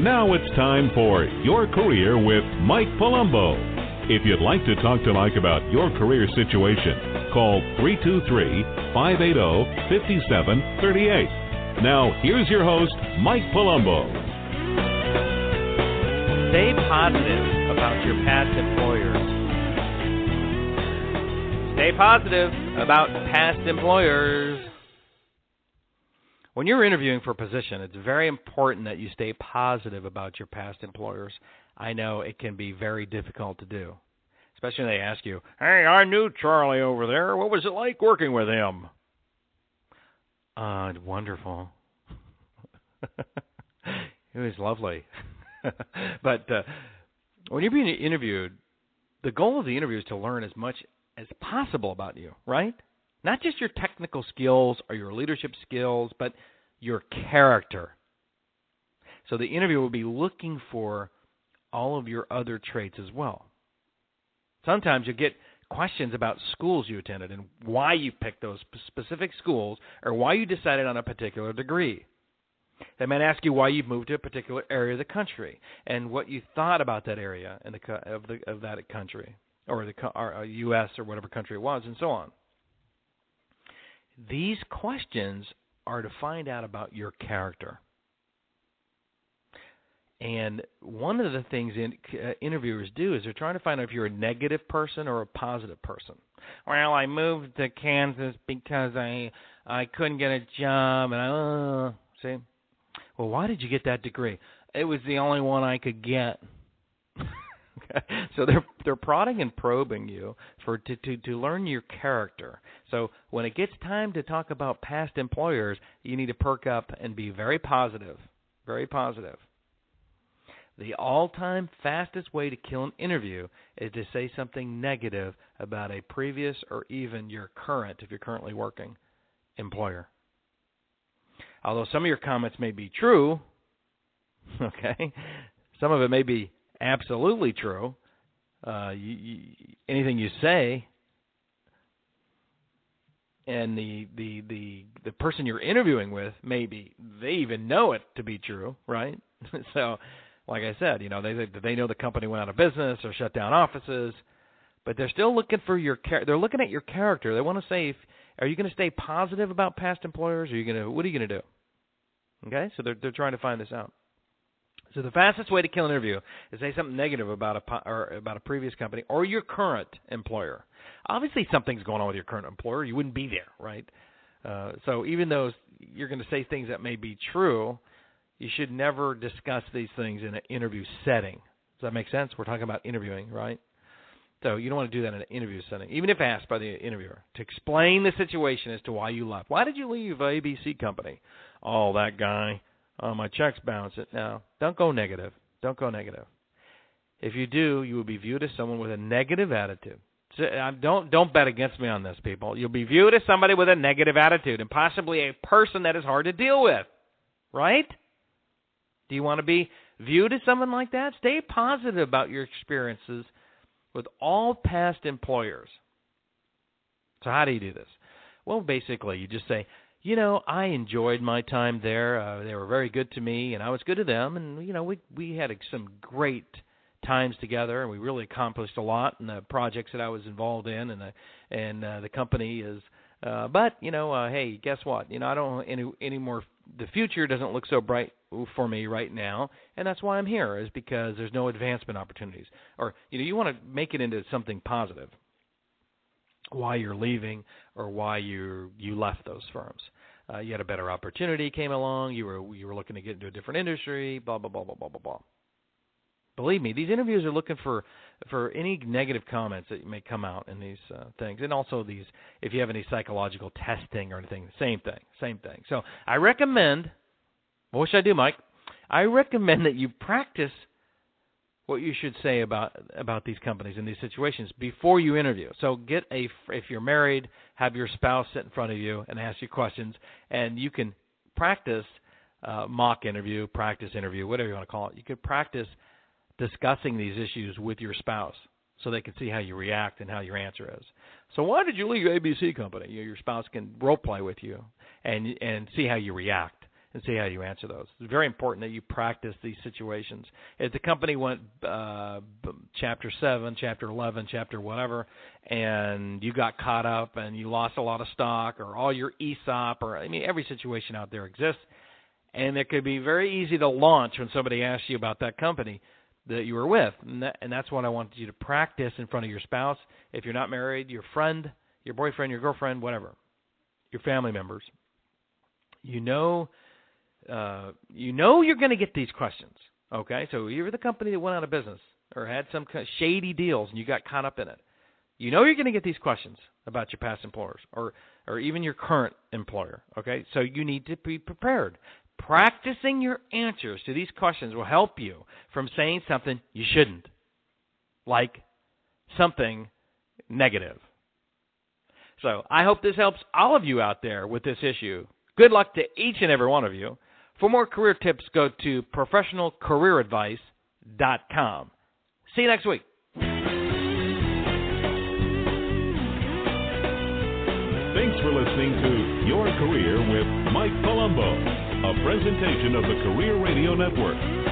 And now it's time for Your Career with Mike Palumbo. If you'd like to talk to Mike about your career situation, call 323 580 5738. Now, here's your host, Mike Palumbo. Stay positive about your past employers. Stay positive about past employers. When you're interviewing for a position, it's very important that you stay positive about your past employers. I know it can be very difficult to do, especially when they ask you, "Hey, I knew Charlie over there. What was it like working with him?" Uh, wonderful. it was lovely. but uh, when you're being interviewed, the goal of the interview is to learn as much as possible about you, right? Not just your technical skills or your leadership skills, but your character. So the interviewer will be looking for all of your other traits as well. Sometimes you'll get questions about schools you attended and why you picked those specific schools or why you decided on a particular degree. They might ask you why you've moved to a particular area of the country and what you thought about that area in the, of, the, of that country or the or U.S. Uh, or whatever country it was, and so on. These questions are to find out about your character. And one of the things in, uh, interviewers do is they're trying to find out if you're a negative person or a positive person. Well, I moved to Kansas because I I couldn't get a job, and I uh, see. Well, why did you get that degree? It was the only one I could get. so they're they're prodding and probing you for to, to to learn your character. So when it gets time to talk about past employers, you need to perk up and be very positive, very positive. The all-time fastest way to kill an interview is to say something negative about a previous or even your current, if you're currently working, employer. Although some of your comments may be true, okay, some of it may be absolutely true. Uh, you, you, anything you say, and the the the the person you're interviewing with, maybe they even know it to be true, right? so, like I said, you know, they they know the company went out of business or shut down offices, but they're still looking for your char- they're looking at your character. They want to say, if, are you going to stay positive about past employers? Or are you going to what are you going to do? Okay, so they're they're trying to find this out. So the fastest way to kill an interview is say something negative about a or about a previous company or your current employer. Obviously, something's going on with your current employer. You wouldn't be there, right? Uh, so even though you're going to say things that may be true, you should never discuss these things in an interview setting. Does that make sense? We're talking about interviewing, right? So you don't want to do that in an interview setting, even if asked by the interviewer to explain the situation as to why you left. Why did you leave ABC company? Oh, that guy uh, my checks bounce it. Now, don't go negative. Don't go negative. If you do, you will be viewed as someone with a negative attitude. So, uh, don't don't bet against me on this, people. You'll be viewed as somebody with a negative attitude and possibly a person that is hard to deal with. Right? Do you want to be viewed as someone like that? Stay positive about your experiences with all past employers. So how do you do this? Well, basically, you just say, you know, I enjoyed my time there. Uh, they were very good to me, and I was good to them. And you know, we we had some great times together, and we really accomplished a lot in the projects that I was involved in, and the and uh, the company is. Uh, but you know, uh, hey, guess what? You know, I don't any any more. The future doesn't look so bright for me right now, and that's why I'm here. Is because there's no advancement opportunities, or you know, you want to make it into something positive why you're leaving or why you you left those firms. Uh, you had a better opportunity came along. You were you were looking to get into a different industry. Blah blah blah blah blah blah blah. Believe me, these interviews are looking for for any negative comments that may come out in these uh, things, and also these if you have any psychological testing or anything. Same thing, same thing. So I recommend. What should I do, Mike? I recommend that you practice what you should say about about these companies in these situations before you interview. So get a if you're married, have your spouse sit in front of you and ask you questions, and you can practice uh, mock interview, practice interview, whatever you want to call it. You could practice discussing these issues with your spouse so they can see how you react and how your answer is. So why did you leave ABC company? Your spouse can role play with you and and see how you react and see how you answer those. It's very important that you practice these situations. If the company went uh, chapter 7, chapter 11, chapter whatever, and you got caught up and you lost a lot of stock or all your ESOP or I mean every situation out there exists and it could be very easy to launch when somebody asks you about that company that you were with. And, that, and that's what I want you to practice in front of your spouse. If you're not married, your friend, your boyfriend, your girlfriend, whatever, your family members. You know, uh, you know you're going to get these questions. Okay, so you're the company that went out of business or had some kind of shady deals and you got caught up in it. You know you're going to get these questions about your past employers or or even your current employer. Okay, so you need to be prepared. Practicing your answers to these questions will help you from saying something you shouldn't, like something negative. So I hope this helps all of you out there with this issue. Good luck to each and every one of you. For more career tips, go to professionalcareeradvice.com. See you next week. Thanks for listening to Your Career with Mike Palumbo, a presentation of the Career Radio Network.